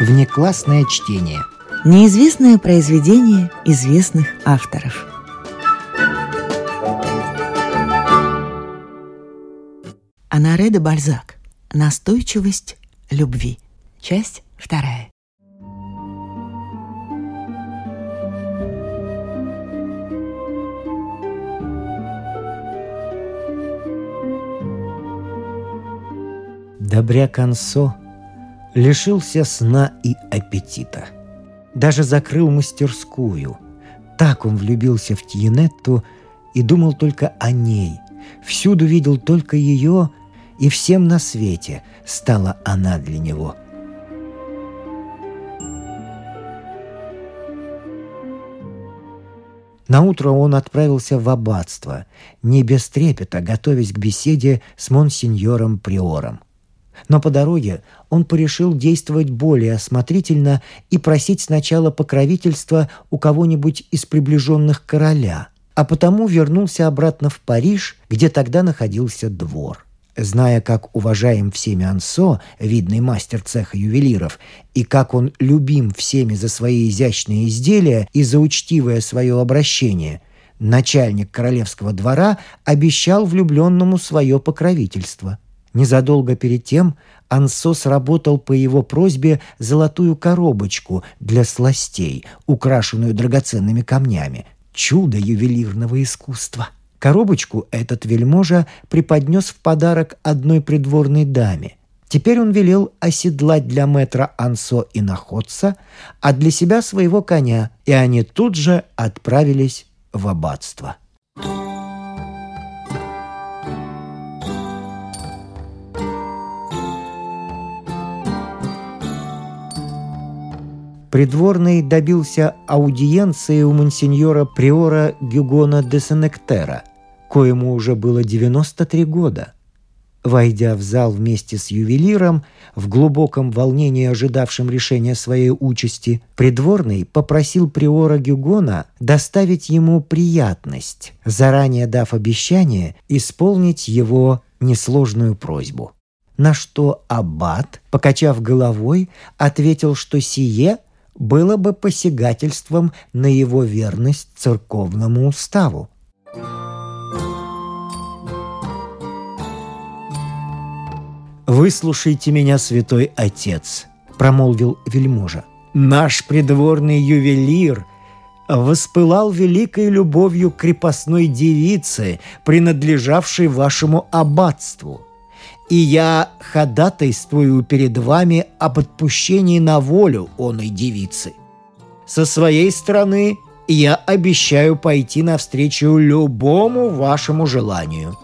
Внеклассное чтение. Неизвестное произведение известных авторов. Анаре де Бальзак. Настойчивость любви. Часть вторая. Добряк Ансо лишился сна и аппетита. Даже закрыл мастерскую. Так он влюбился в Тиенетту и думал только о ней. Всюду видел только ее, и всем на свете стала она для него. Наутро он отправился в аббатство, не без трепета, готовясь к беседе с монсеньором Приором – но по дороге он порешил действовать более осмотрительно и просить сначала покровительства у кого-нибудь из приближенных короля, а потому вернулся обратно в Париж, где тогда находился двор. Зная, как уважаем всеми Ансо, видный мастер цеха ювелиров, и как он любим всеми за свои изящные изделия и за учтивое свое обращение, начальник королевского двора обещал влюбленному свое покровительство – Незадолго перед тем Ансо сработал по его просьбе золотую коробочку для сластей, украшенную драгоценными камнями. Чудо ювелирного искусства. Коробочку этот вельможа преподнес в подарок одной придворной даме. Теперь он велел оседлать для мэтра Ансо и находца, а для себя своего коня, и они тут же отправились в аббатство. Придворный добился аудиенции у монсеньора Приора Гюгона де Сенектера, коему уже было 93 года. Войдя в зал вместе с ювелиром, в глубоком волнении ожидавшем решения своей участи, придворный попросил Приора Гюгона доставить ему приятность, заранее дав обещание исполнить его несложную просьбу. На что аббат, покачав головой, ответил, что сие – было бы посягательством на его верность церковному уставу. «Выслушайте меня, святой отец», — промолвил вельможа. «Наш придворный ювелир воспылал великой любовью крепостной девицы, принадлежавшей вашему аббатству и я ходатайствую перед вами об отпущении на волю оной девицы. Со своей стороны я обещаю пойти навстречу любому вашему желанию».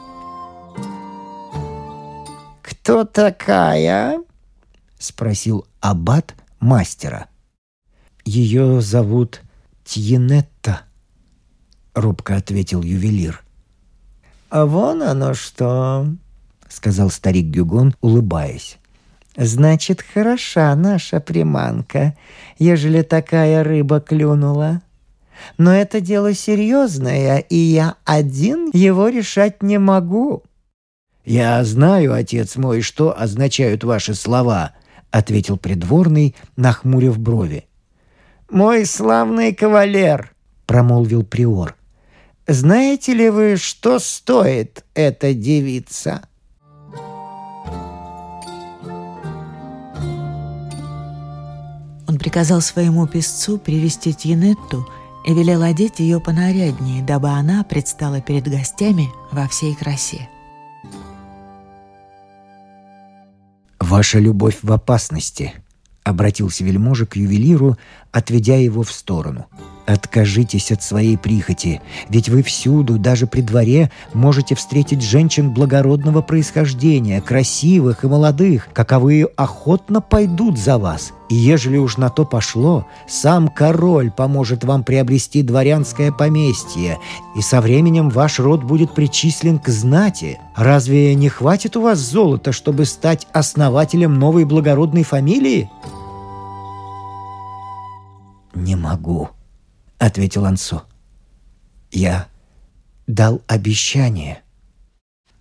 «Кто такая?» — спросил аббат мастера. «Ее зовут Тьенетта», — робко ответил ювелир. «А вон оно что!» — сказал старик Гюгон, улыбаясь. «Значит, хороша наша приманка, ежели такая рыба клюнула. Но это дело серьезное, и я один его решать не могу». «Я знаю, отец мой, что означают ваши слова», — ответил придворный, нахмурив брови. «Мой славный кавалер», — промолвил приор, — «знаете ли вы, что стоит эта девица?» Приказал своему песцу привести Тьенетту и велел одеть ее понаряднее, дабы она предстала перед гостями во всей красе. «Ваша любовь в опасности», — обратился вельможа к ювелиру, отведя его в сторону — Откажитесь от своей прихоти, ведь вы всюду, даже при дворе, можете встретить женщин благородного происхождения, красивых и молодых, каковые охотно пойдут за вас. И ежели уж на то пошло, сам король поможет вам приобрести дворянское поместье, и со временем ваш род будет причислен к знати. Разве не хватит у вас золота, чтобы стать основателем новой благородной фамилии? «Не могу», — ответил Ансо. «Я дал обещание.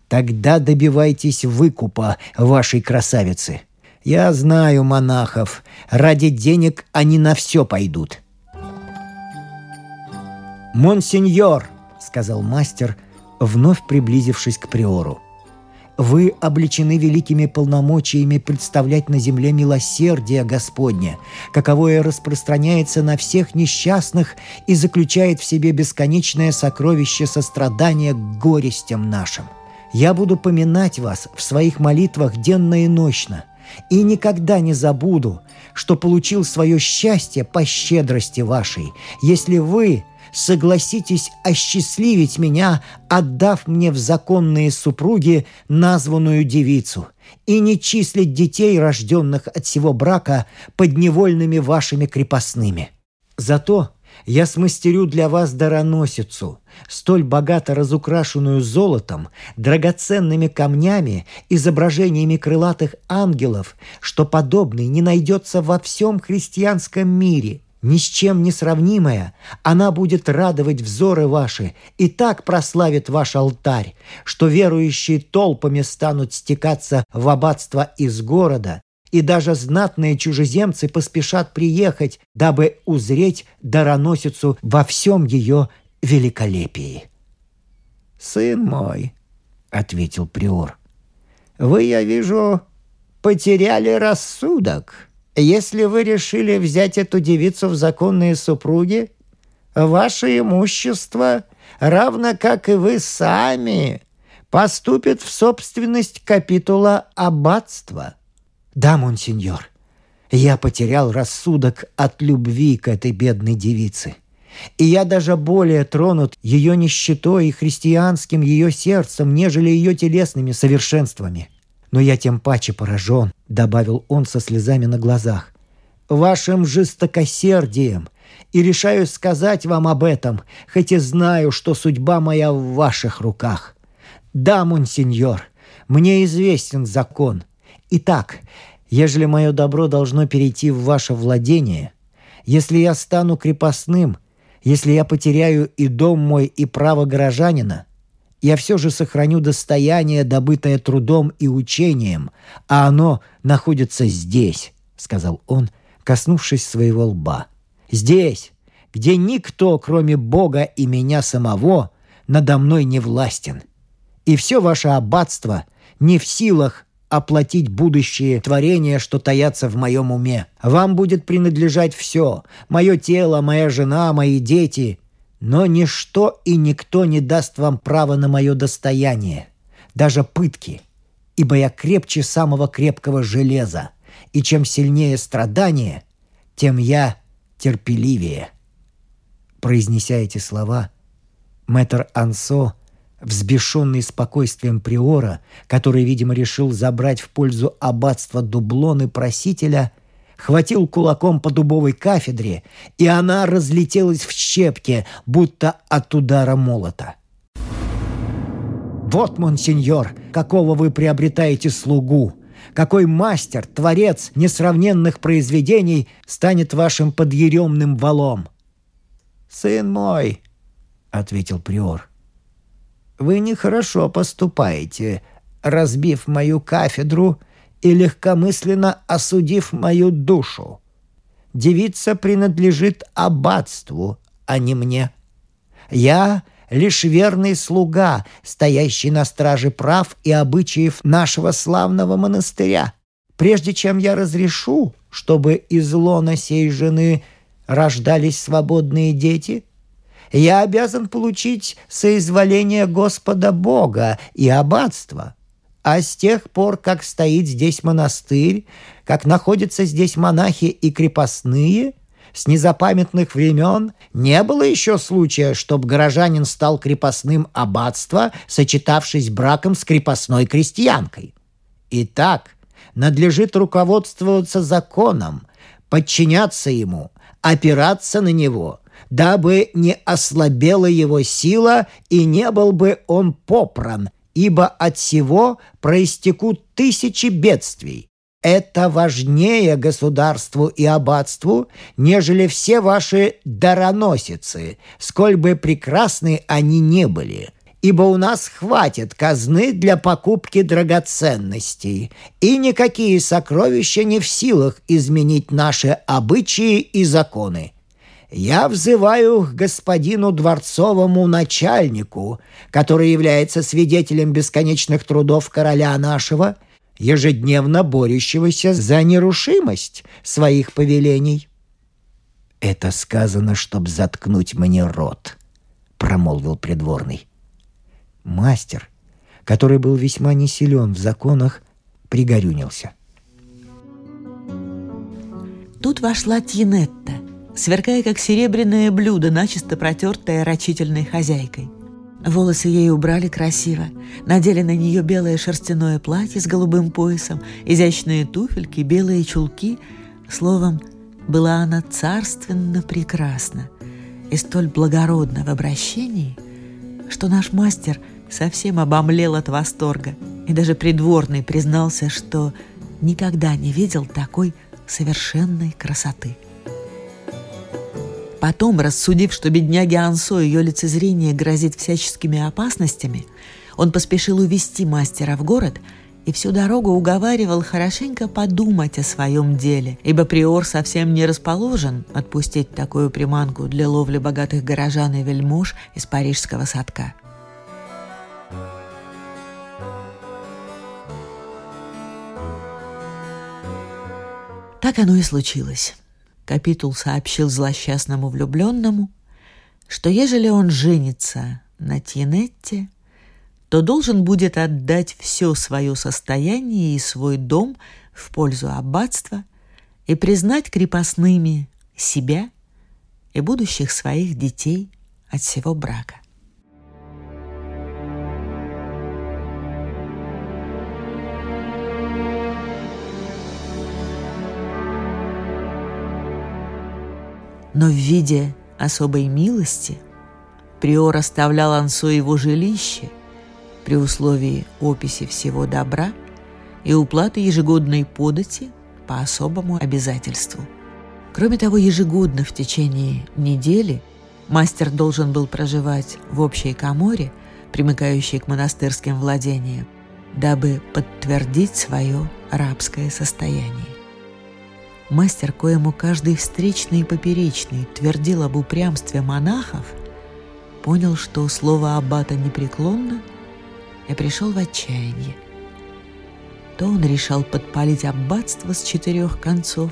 Тогда добивайтесь выкупа вашей красавицы. Я знаю монахов. Ради денег они на все пойдут. «Монсеньор», — сказал мастер, вновь приблизившись к приору. Вы обличены великими полномочиями представлять на земле милосердие Господне, каковое распространяется на всех несчастных и заключает в себе бесконечное сокровище сострадания к горестям нашим. Я буду поминать вас в своих молитвах денно и ночно, и никогда не забуду, что получил свое счастье по щедрости вашей, если вы – согласитесь осчастливить меня, отдав мне в законные супруги названную девицу, и не числить детей, рожденных от сего брака, подневольными вашими крепостными. Зато я смастерю для вас дароносицу, столь богато разукрашенную золотом, драгоценными камнями, изображениями крылатых ангелов, что подобный не найдется во всем христианском мире – ни с чем не сравнимая, она будет радовать взоры ваши и так прославит ваш алтарь, что верующие толпами станут стекаться в аббатство из города, и даже знатные чужеземцы поспешат приехать, дабы узреть дароносицу во всем ее великолепии. «Сын мой», — ответил приор, — «вы, я вижу, потеряли рассудок». Если вы решили взять эту девицу в законные супруги, ваше имущество, равно как и вы сами, поступит в собственность капитула аббатства. Да, монсеньор, я потерял рассудок от любви к этой бедной девице. И я даже более тронут ее нищетой и христианским ее сердцем, нежели ее телесными совершенствами. Но я тем паче поражен, — добавил он со слезами на глазах, — вашим жестокосердием, и решаю сказать вам об этом, хоть и знаю, что судьба моя в ваших руках. Да, монсеньор, мне известен закон. Итак, ежели мое добро должно перейти в ваше владение, если я стану крепостным, если я потеряю и дом мой, и право горожанина, я все же сохраню достояние, добытое трудом и учением, а оно находится здесь», — сказал он, коснувшись своего лба. «Здесь, где никто, кроме Бога и меня самого, надо мной не властен. И все ваше аббатство не в силах оплатить будущее творения, что таятся в моем уме. Вам будет принадлежать все — мое тело, моя жена, мои дети но ничто и никто не даст вам права на мое достояние, даже пытки, ибо я крепче самого крепкого железа, и чем сильнее страдание, тем я терпеливее». Произнеся эти слова, мэтр Ансо, взбешенный спокойствием приора, который, видимо, решил забрать в пользу аббатства дублоны просителя – хватил кулаком по дубовой кафедре, и она разлетелась в щепки, будто от удара молота. «Вот, монсеньор, какого вы приобретаете слугу! Какой мастер, творец несравненных произведений станет вашим подъеремным валом!» «Сын мой», — ответил приор, — «вы нехорошо поступаете, разбив мою кафедру — и легкомысленно осудив мою душу. Девица принадлежит аббатству, а не мне. Я лишь верный слуга, стоящий на страже прав и обычаев нашего славного монастыря. Прежде чем я разрешу, чтобы из лона сей жены рождались свободные дети, я обязан получить соизволение Господа Бога и аббатства. А с тех пор, как стоит здесь монастырь, как находятся здесь монахи и крепостные, с незапамятных времен не было еще случая, чтобы горожанин стал крепостным аббатства, сочетавшись браком с крепостной крестьянкой. Итак, надлежит руководствоваться законом, подчиняться ему, опираться на него, дабы не ослабела его сила и не был бы он попран ибо от всего проистекут тысячи бедствий. Это важнее государству и аббатству, нежели все ваши дароносицы, сколь бы прекрасны они не были. ибо у нас хватит казны для покупки драгоценностей, и никакие сокровища не в силах изменить наши обычаи и законы. Я взываю к господину дворцовому начальнику, который является свидетелем бесконечных трудов короля нашего, ежедневно борющегося за нерушимость своих повелений. «Это сказано, чтоб заткнуть мне рот», — промолвил придворный. Мастер, который был весьма несилен в законах, пригорюнился. Тут вошла Тьенетта, сверкая как серебряное блюдо, начисто протертое рачительной хозяйкой. Волосы ей убрали красиво, надели на нее белое шерстяное платье с голубым поясом, изящные туфельки, белые чулки. Словом, была она царственно прекрасна и столь благородна в обращении, что наш мастер – совсем обомлел от восторга, и даже придворный признался, что никогда не видел такой совершенной красоты. Потом, рассудив, что бедняге Ансо ее лицезрение грозит всяческими опасностями, он поспешил увести мастера в город и всю дорогу уговаривал хорошенько подумать о своем деле, ибо приор совсем не расположен отпустить такую приманку для ловли богатых горожан и вельмож из парижского садка – Так оно и случилось. Капитул сообщил злосчастному влюбленному, что ежели он женится на Тьенетте, то должен будет отдать все свое состояние и свой дом в пользу аббатства и признать крепостными себя и будущих своих детей от всего брака. Но в виде особой милости приор оставлял Ансо его жилище при условии описи всего добра и уплаты ежегодной подати по особому обязательству. Кроме того, ежегодно в течение недели мастер должен был проживать в общей коморе, примыкающей к монастырским владениям, дабы подтвердить свое рабское состояние. Мастер, коему каждый встречный и поперечный твердил об упрямстве монахов, понял, что слово аббата непреклонно, и пришел в отчаяние. То он решал подпалить аббатство с четырех концов,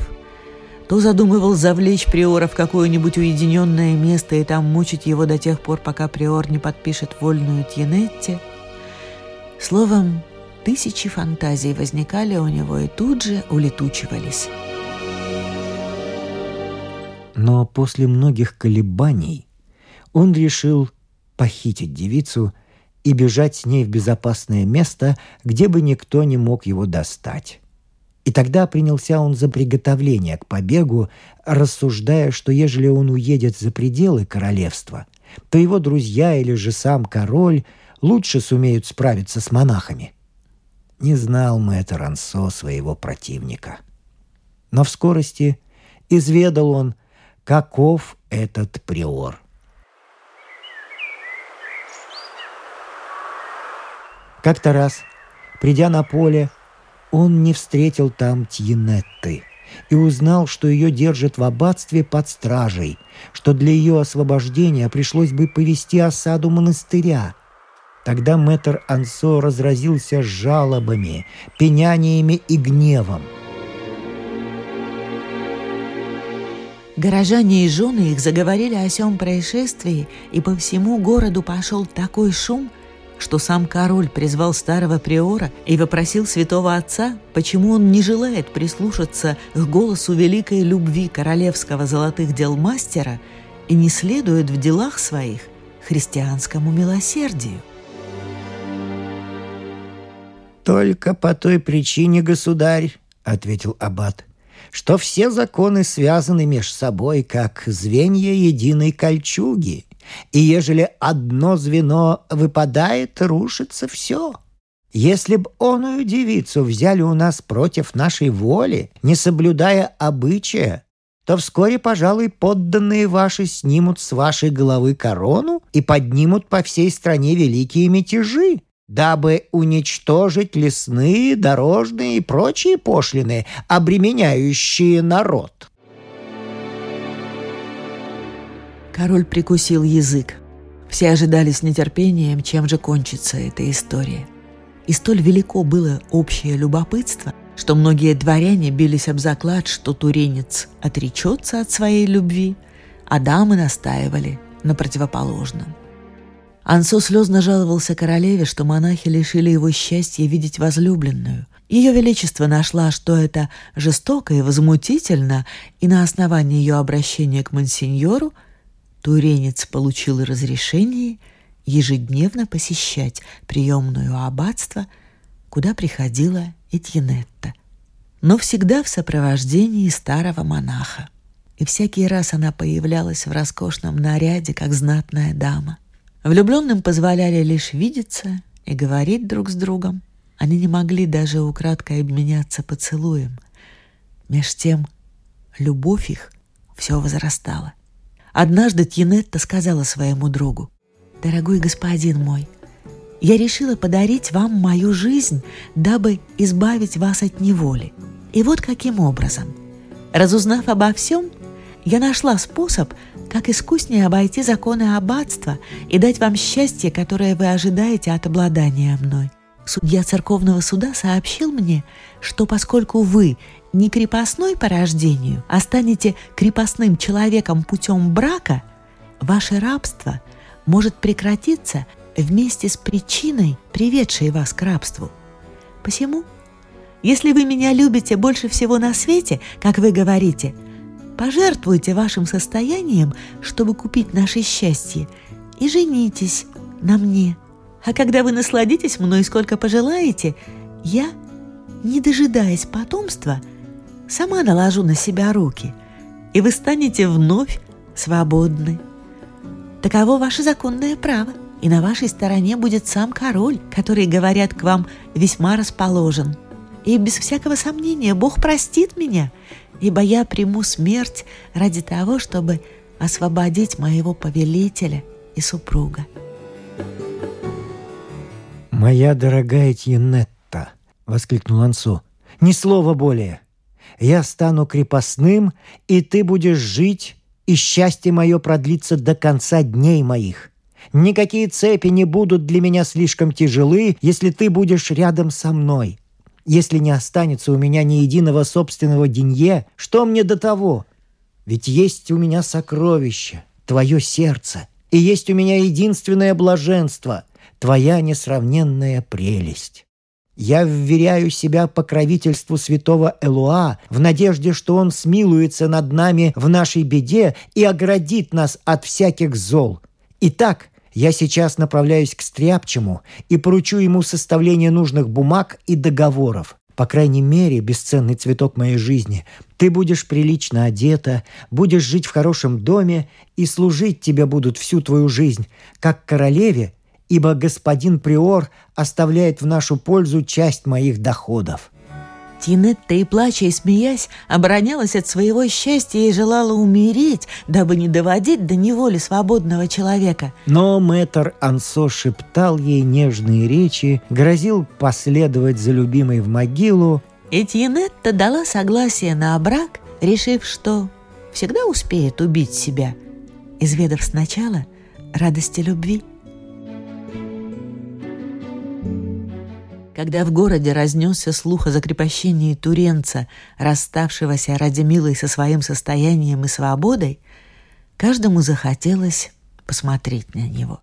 то задумывал завлечь приора в какое-нибудь уединенное место и там мучить его до тех пор, пока приор не подпишет вольную Тьенетте. Словом, тысячи фантазий возникали у него и тут же улетучивались. Но после многих колебаний он решил похитить девицу и бежать с ней в безопасное место, где бы никто не мог его достать. И тогда принялся он за приготовление к побегу, рассуждая, что ежели он уедет за пределы королевства, то его друзья или же сам король лучше сумеют справиться с монахами. Не знал мэтр Ансо своего противника. Но в скорости изведал он, каков этот приор. Как-то раз, придя на поле, он не встретил там Тьенетты и узнал, что ее держат в аббатстве под стражей, что для ее освобождения пришлось бы повести осаду монастыря. Тогда мэтр Ансо разразился жалобами, пеняниями и гневом – Горожане и жены их заговорили о сём происшествии, и по всему городу пошел такой шум, что сам король призвал старого приора и вопросил святого отца, почему он не желает прислушаться к голосу великой любви королевского золотых дел мастера и не следует в делах своих христианскому милосердию. «Только по той причине, государь», — ответил аббат, что все законы связаны меж собой, как звенья единой кольчуги, и ежели одно звено выпадает, рушится все. Если б оную девицу взяли у нас против нашей воли, не соблюдая обычая, то вскоре, пожалуй, подданные ваши снимут с вашей головы корону и поднимут по всей стране великие мятежи, дабы уничтожить лесные, дорожные и прочие пошлины, обременяющие народ». Король прикусил язык. Все ожидали с нетерпением, чем же кончится эта история. И столь велико было общее любопытство, что многие дворяне бились об заклад, что туренец отречется от своей любви, а дамы настаивали на противоположном. Ансо слезно жаловался королеве, что монахи лишили его счастья видеть возлюбленную. Ее Величество нашла, что это жестоко и возмутительно, и на основании ее обращения к мансиньору Туренец получил разрешение ежедневно посещать приемную аббатство, куда приходила Этьенетта, но всегда в сопровождении старого монаха. И всякий раз она появлялась в роскошном наряде, как знатная дама. Влюбленным позволяли лишь видеться и говорить друг с другом. Они не могли даже украдкой обменяться поцелуем. Меж тем любовь их все возрастала. Однажды Тьенетта сказала своему другу, «Дорогой господин мой, я решила подарить вам мою жизнь, дабы избавить вас от неволи. И вот каким образом. Разузнав обо всем, я нашла способ, как искуснее обойти законы аббатства и дать вам счастье, которое вы ожидаете от обладания мной. Судья церковного суда сообщил мне, что поскольку вы не крепостной по рождению, а станете крепостным человеком путем брака, ваше рабство может прекратиться вместе с причиной, приведшей вас к рабству. Посему, если вы меня любите больше всего на свете, как вы говорите, пожертвуйте вашим состоянием, чтобы купить наше счастье, и женитесь на мне. А когда вы насладитесь мной сколько пожелаете, я, не дожидаясь потомства, – сама наложу на себя руки, и вы станете вновь свободны. Таково ваше законное право, и на вашей стороне будет сам король, который, говорят, к вам весьма расположен. И без всякого сомнения Бог простит меня, ибо я приму смерть ради того, чтобы освободить моего повелителя и супруга. «Моя дорогая Тьенетта!» — воскликнул Ансо. «Ни слова более! я стану крепостным, и ты будешь жить, и счастье мое продлится до конца дней моих. Никакие цепи не будут для меня слишком тяжелы, если ты будешь рядом со мной. Если не останется у меня ни единого собственного денье, что мне до того? Ведь есть у меня сокровище, твое сердце, и есть у меня единственное блаженство, твоя несравненная прелесть. Я вверяю себя покровительству святого Элуа в надежде, что он смилуется над нами в нашей беде и оградит нас от всяких зол. Итак, я сейчас направляюсь к Стряпчему и поручу ему составление нужных бумаг и договоров. По крайней мере, бесценный цветок моей жизни, ты будешь прилично одета, будешь жить в хорошем доме, и служить тебе будут всю твою жизнь, как королеве ибо господин Приор оставляет в нашу пользу часть моих доходов». Тинетта и плача и смеясь оборонялась от своего счастья и желала умереть, дабы не доводить до неволи свободного человека. Но мэтр Ансо шептал ей нежные речи, грозил последовать за любимой в могилу. И Тинетта дала согласие на брак, решив, что всегда успеет убить себя, изведав сначала радости любви. Когда в городе разнесся слух о закрепощении Туренца, расставшегося ради милой со своим состоянием и свободой, каждому захотелось посмотреть на него.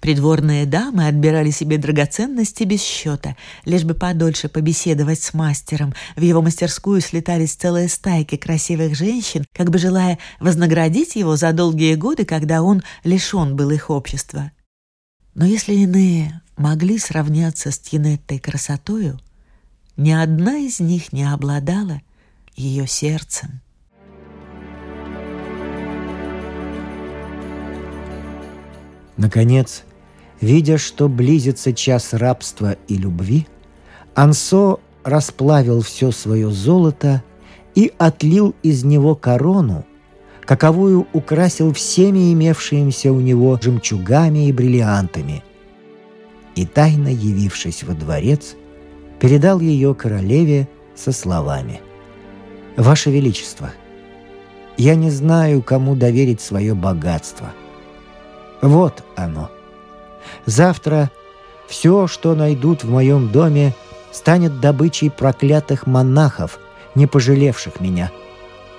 Придворные дамы отбирали себе драгоценности без счета, лишь бы подольше побеседовать с мастером. В его мастерскую слетались целые стайки красивых женщин, как бы желая вознаградить его за долгие годы, когда он лишен был их общества. Но если иные могли сравняться с Тинеттой красотою, ни одна из них не обладала ее сердцем. Наконец, видя, что близится час рабства и любви, Ансо расплавил все свое золото и отлил из него корону, каковую украсил всеми имевшимися у него жемчугами и бриллиантами. И тайно явившись во дворец, передал ее королеве со словами «Ваше Величество, я не знаю, кому доверить свое богатство. Вот оно. Завтра все, что найдут в моем доме, станет добычей проклятых монахов, не пожалевших меня.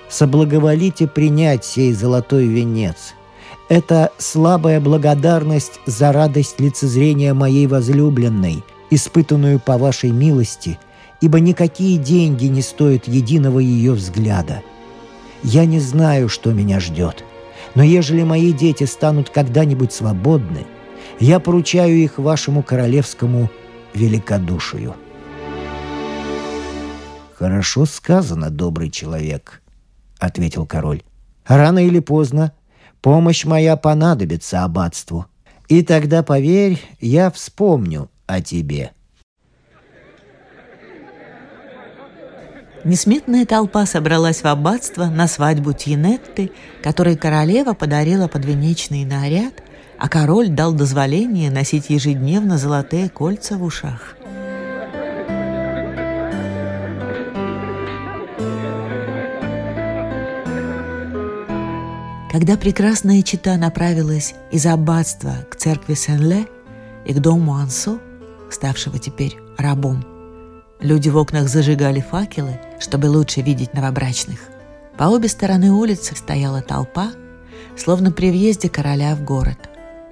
Соблаговолите принять сей золотой венец. Это слабая благодарность за радость лицезрения моей возлюбленной, испытанную по вашей милости, ибо никакие деньги не стоят единого ее взгляда. Я не знаю, что меня ждет, но ежели мои дети станут когда-нибудь свободны – я поручаю их вашему королевскому великодушию». «Хорошо сказано, добрый человек», — ответил король. «Рано или поздно помощь моя понадобится аббатству, и тогда, поверь, я вспомню о тебе». Несметная толпа собралась в аббатство на свадьбу Тьенетты, которой королева подарила подвенечный наряд а король дал дозволение носить ежедневно золотые кольца в ушах. Когда прекрасная чита направилась из аббатства к церкви Сен-Ле и к дому Ансо, ставшего теперь рабом, люди в окнах зажигали факелы, чтобы лучше видеть новобрачных. По обе стороны улицы стояла толпа, словно при въезде короля в город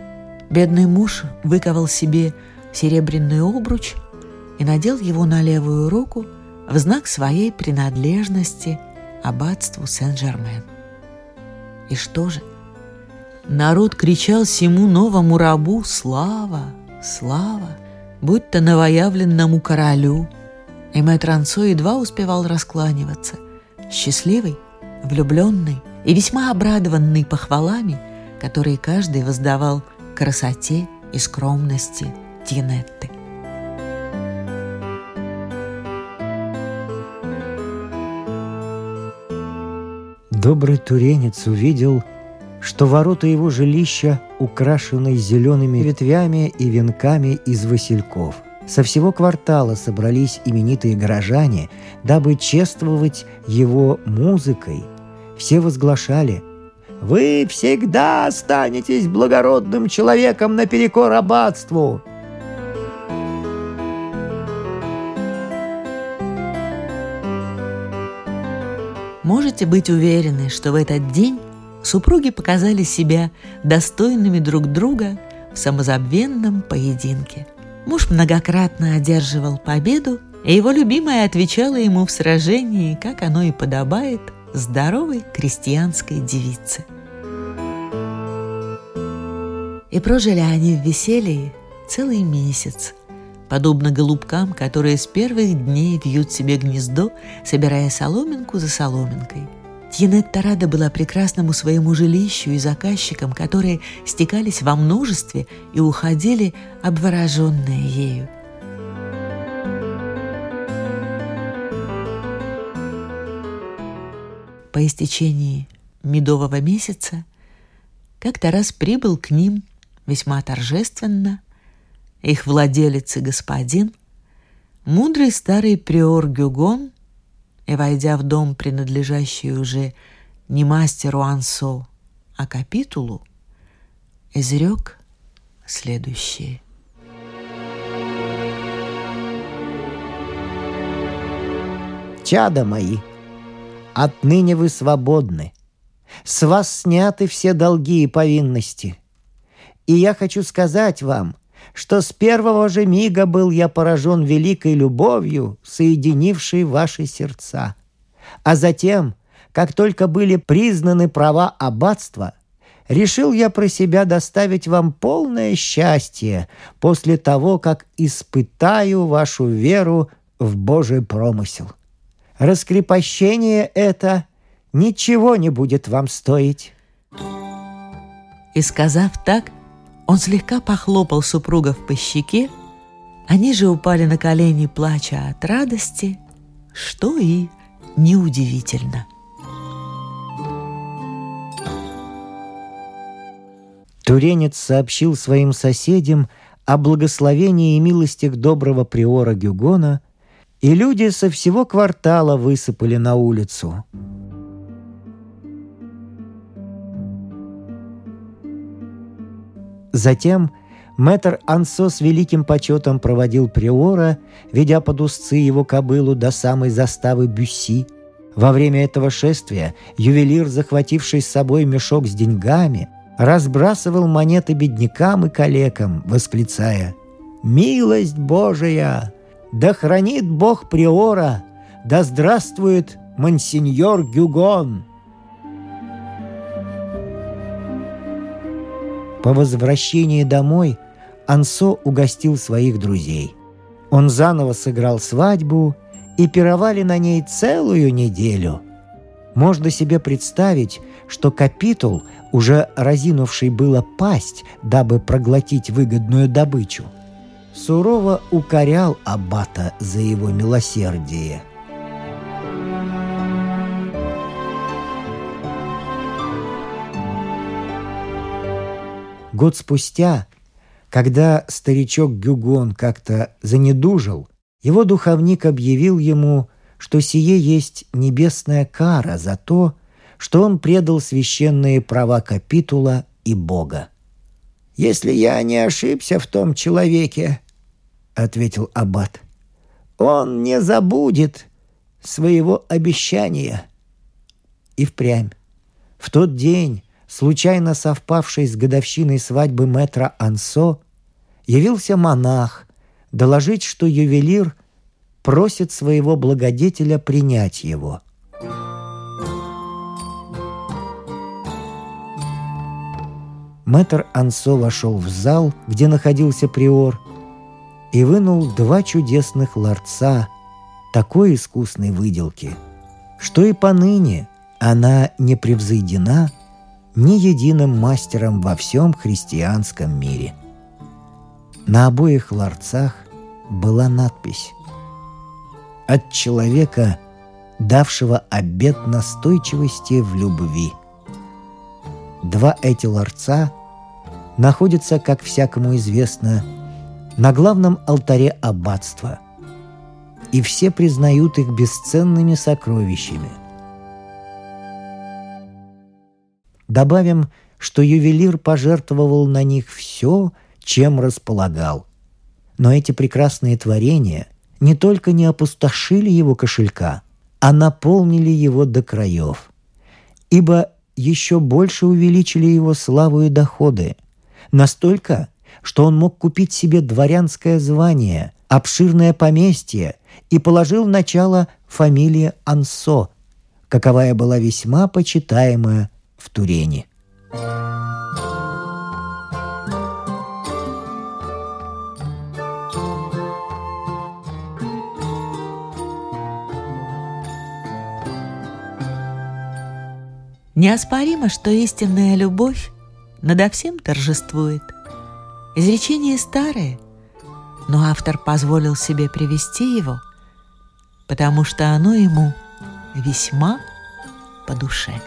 – Бедный муж выковал себе серебряный обруч и надел его на левую руку в знак своей принадлежности аббатству Сен-Жермен. И что же? Народ кричал всему новому рабу «Слава! Слава!» будь-то новоявленному королю. И мэтр Ансо едва успевал раскланиваться. Счастливый, влюбленный и весьма обрадованный похвалами, которые каждый воздавал – красоте и скромности Тинетты. Добрый туренец увидел, что ворота его жилища украшены зелеными ветвями и венками из васильков. Со всего квартала собрались именитые горожане, дабы чествовать его музыкой. Все возглашали – вы всегда останетесь благородным человеком наперекор аббатству!» Можете быть уверены, что в этот день супруги показали себя достойными друг друга в самозабвенном поединке. Муж многократно одерживал победу, и его любимая отвечала ему в сражении, как оно и подобает здоровой крестьянской девице. И прожили они в веселье целый месяц, подобно голубкам, которые с первых дней вьют себе гнездо, собирая соломинку за соломинкой. Тьенетта рада была прекрасному своему жилищу и заказчикам, которые стекались во множестве и уходили обвороженные ею. По истечении медового месяца как-то раз прибыл к ним весьма торжественно их владелец и господин, мудрый старый приор Гюгон, и, войдя в дом, принадлежащий уже не мастеру Ансо, а капитулу, изрек следующее. «Чада мои!» Отныне вы свободны. С вас сняты все долги и повинности. И я хочу сказать вам, что с первого же мига был я поражен великой любовью, соединившей ваши сердца. А затем, как только были признаны права аббатства, решил я про себя доставить вам полное счастье после того, как испытаю вашу веру в Божий промысел раскрепощение это ничего не будет вам стоить». И сказав так, он слегка похлопал супругов по щеке, они же упали на колени, плача от радости, что и неудивительно. Туренец сообщил своим соседям о благословении и милостях доброго приора Гюгона, и люди со всего квартала высыпали на улицу. Затем мэтр Ансо с великим почетом проводил приора, ведя под узцы его кобылу до самой заставы Бюсси. Во время этого шествия ювелир, захвативший с собой мешок с деньгами, разбрасывал монеты беднякам и калекам, восклицая «Милость Божия! Да хранит Бог приора! Да здравствует монсеньор Гюгон!» По возвращении домой Ансо угостил своих друзей. Он заново сыграл свадьбу, и пировали на ней целую неделю. Можно себе представить, что капитул, уже разинувший было пасть, дабы проглотить выгодную добычу, сурово укорял Аббата за его милосердие – Год спустя, когда старичок Гюгон как-то занедужил, его духовник объявил ему, что сие есть небесная кара за то, что он предал священные права капитула и Бога. «Если я не ошибся в том человеке», — ответил Аббат, — «он не забудет своего обещания». И впрямь. В тот день, случайно совпавший с годовщиной свадьбы мэтра Ансо, явился монах доложить, что ювелир просит своего благодетеля принять его. Мэтр Ансо вошел в зал, где находился приор, и вынул два чудесных ларца такой искусной выделки, что и поныне она не превзойдена – ни единым мастером во всем христианском мире. На обоих ларцах была надпись «От человека, давшего обет настойчивости в любви». Два эти ларца находятся, как всякому известно, на главном алтаре аббатства, и все признают их бесценными сокровищами – Добавим, что ювелир пожертвовал на них все, чем располагал. Но эти прекрасные творения не только не опустошили его кошелька, а наполнили его до краев. Ибо еще больше увеличили его славу и доходы. Настолько, что он мог купить себе дворянское звание, обширное поместье и положил начало фамилии Ансо, каковая была весьма почитаемая в Турене. Неоспоримо, что истинная любовь надо всем торжествует. Изречение старое, но автор позволил себе привести его, потому что оно ему весьма по душе.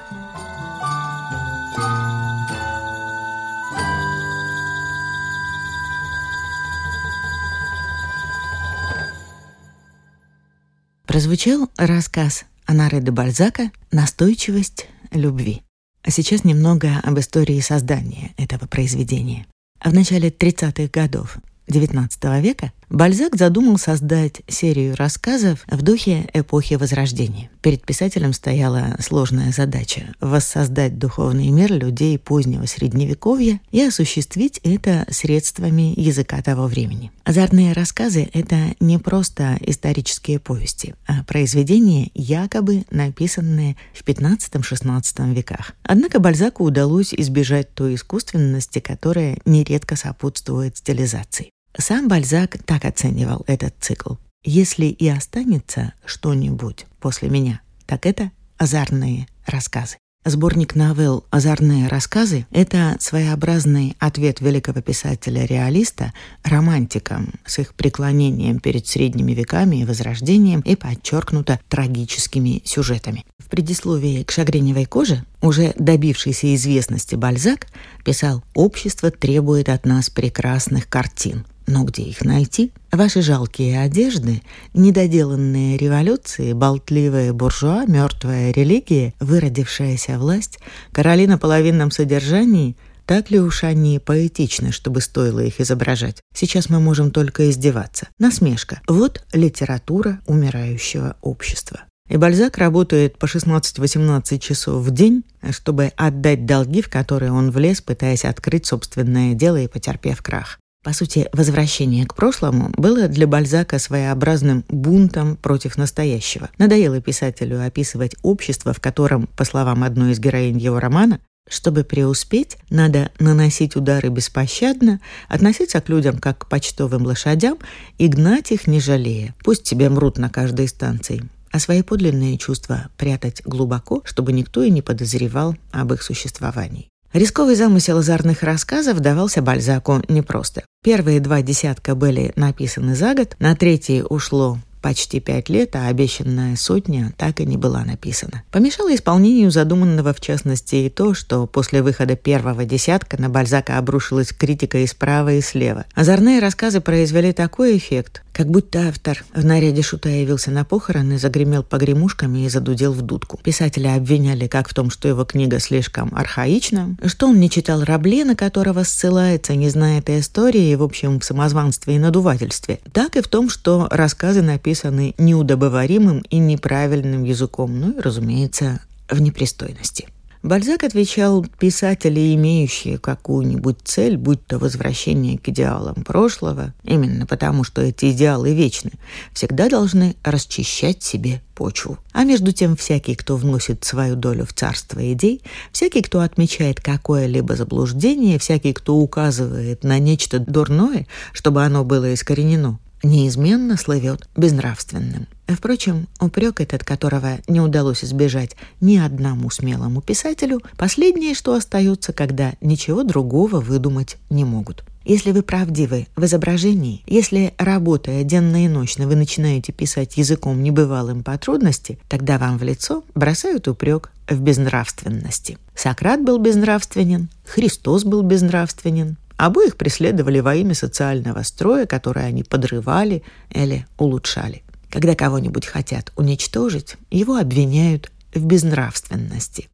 Прозвучал рассказ Анары де Бальзака «Настойчивость любви». А сейчас немного об истории создания этого произведения. В начале 30-х годов XIX века Бальзак задумал создать серию рассказов в духе эпохи Возрождения. Перед писателем стояла сложная задача – воссоздать духовный мир людей позднего Средневековья и осуществить это средствами языка того времени. Азартные рассказы – это не просто исторические повести, а произведения, якобы написанные в XV-XVI веках. Однако Бальзаку удалось избежать той искусственности, которая нередко сопутствует стилизации. Сам Бальзак так оценивал этот цикл. Если и останется что-нибудь после меня, так это азарные рассказы. Сборник новелл «Озорные рассказы» — это своеобразный ответ великого писателя-реалиста романтикам с их преклонением перед средними веками и возрождением и подчеркнуто трагическими сюжетами. В предисловии к «Шагреневой коже» уже добившийся известности Бальзак писал «Общество требует от нас прекрасных картин». Но где их найти? Ваши жалкие одежды, недоделанные революции, болтливая буржуа, мертвая религия, выродившаяся власть, короли на половинном содержании — так ли уж они поэтичны, чтобы стоило их изображать? Сейчас мы можем только издеваться. Насмешка. Вот литература умирающего общества. И Бальзак работает по 16-18 часов в день, чтобы отдать долги, в которые он влез, пытаясь открыть собственное дело и потерпев крах. По сути, возвращение к прошлому было для Бальзака своеобразным бунтом против настоящего. Надоело писателю описывать общество, в котором, по словам одной из героинь его романа, чтобы преуспеть, надо наносить удары беспощадно, относиться к людям как к почтовым лошадям и гнать их не жалея. Пусть тебе мрут на каждой станции. А свои подлинные чувства прятать глубоко, чтобы никто и не подозревал об их существовании. Рисковый замысел озорных рассказов давался Бальзаку непросто. Первые два десятка были написаны за год, на третий ушло почти пять лет, а обещанная сотня так и не была написана. Помешало исполнению задуманного в частности и то, что после выхода первого десятка на Бальзака обрушилась критика и справа, и слева. Озорные рассказы произвели такой эффект, как будто автор в наряде шута явился на похороны, загремел погремушками и задудел в дудку. Писателя обвиняли как в том, что его книга слишком архаична, что он не читал Рабле, на которого ссылается, не зная этой истории, в общем, в самозванстве и надувательстве, так и в том, что рассказы написаны неудобоваримым и неправильным языком, ну и, разумеется, в непристойности. Бальзак отвечал, писатели, имеющие какую-нибудь цель, будь то возвращение к идеалам прошлого, именно потому, что эти идеалы вечны, всегда должны расчищать себе почву. А между тем всякий, кто вносит свою долю в царство идей, всякий, кто отмечает какое-либо заблуждение, всякий, кто указывает на нечто дурное, чтобы оно было искоренено, неизменно слывет безнравственным. Впрочем, упрек этот, которого не удалось избежать ни одному смелому писателю, последнее, что остается, когда ничего другого выдумать не могут. Если вы правдивы в изображении, если, работая денно и ночно, вы начинаете писать языком небывалым по трудности, тогда вам в лицо бросают упрек в безнравственности. Сократ был безнравственен, Христос был безнравственен, Обоих преследовали во имя социального строя, который они подрывали или улучшали. Когда кого-нибудь хотят уничтожить, его обвиняют в безнравственности.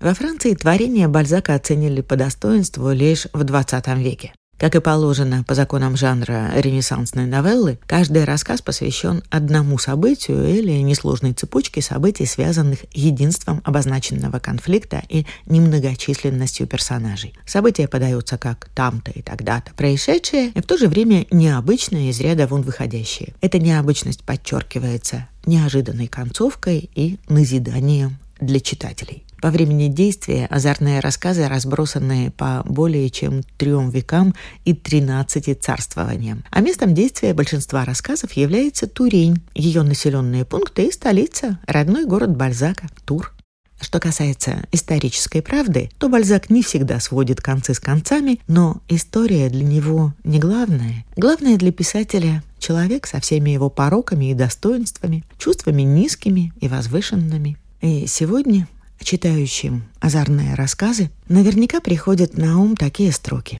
Во Франции творение Бальзака оценили по достоинству лишь в XX веке. Как и положено по законам жанра ренессансной новеллы, каждый рассказ посвящен одному событию или несложной цепочке событий, связанных единством обозначенного конфликта и немногочисленностью персонажей. События подаются как там-то и тогда-то происшедшие, и в то же время необычные из ряда вон выходящие. Эта необычность подчеркивается неожиданной концовкой и назиданием для читателей. По времени действия озорные рассказы, разбросанные по более чем трем векам и тринадцати царствованиям. А местом действия большинства рассказов является Турень, ее населенные пункты и столица, родной город Бальзака, Тур. Что касается исторической правды, то Бальзак не всегда сводит концы с концами, но история для него не главное. Главное для писателя — человек со всеми его пороками и достоинствами, чувствами низкими и возвышенными. И сегодня читающим озорные рассказы, наверняка приходят на ум такие строки.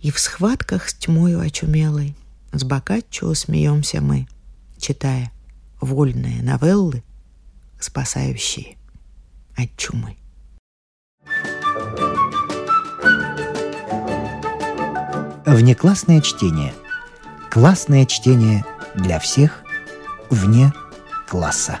«И в схватках с тьмою очумелой, с Боккаччо смеемся мы, читая вольные новеллы, спасающие от чумы». Внеклассное чтение. Классное чтение для всех вне класса.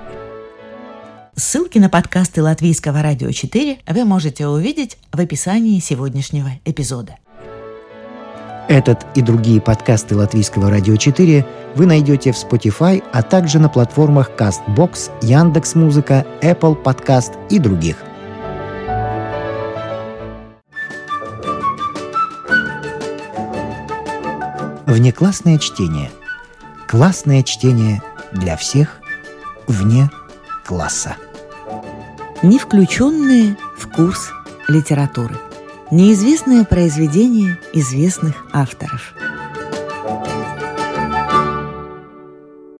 Ссылки на подкасты Латвийского радио 4 вы можете увидеть в описании сегодняшнего эпизода. Этот и другие подкасты Латвийского радио 4 вы найдете в Spotify, а также на платформах CastBox, Яндекс.Музыка, Apple Podcast и других. Внеклассное чтение. Классное чтение для всех вне класса. Не включенные в курс литературы. Неизвестное произведение известных авторов –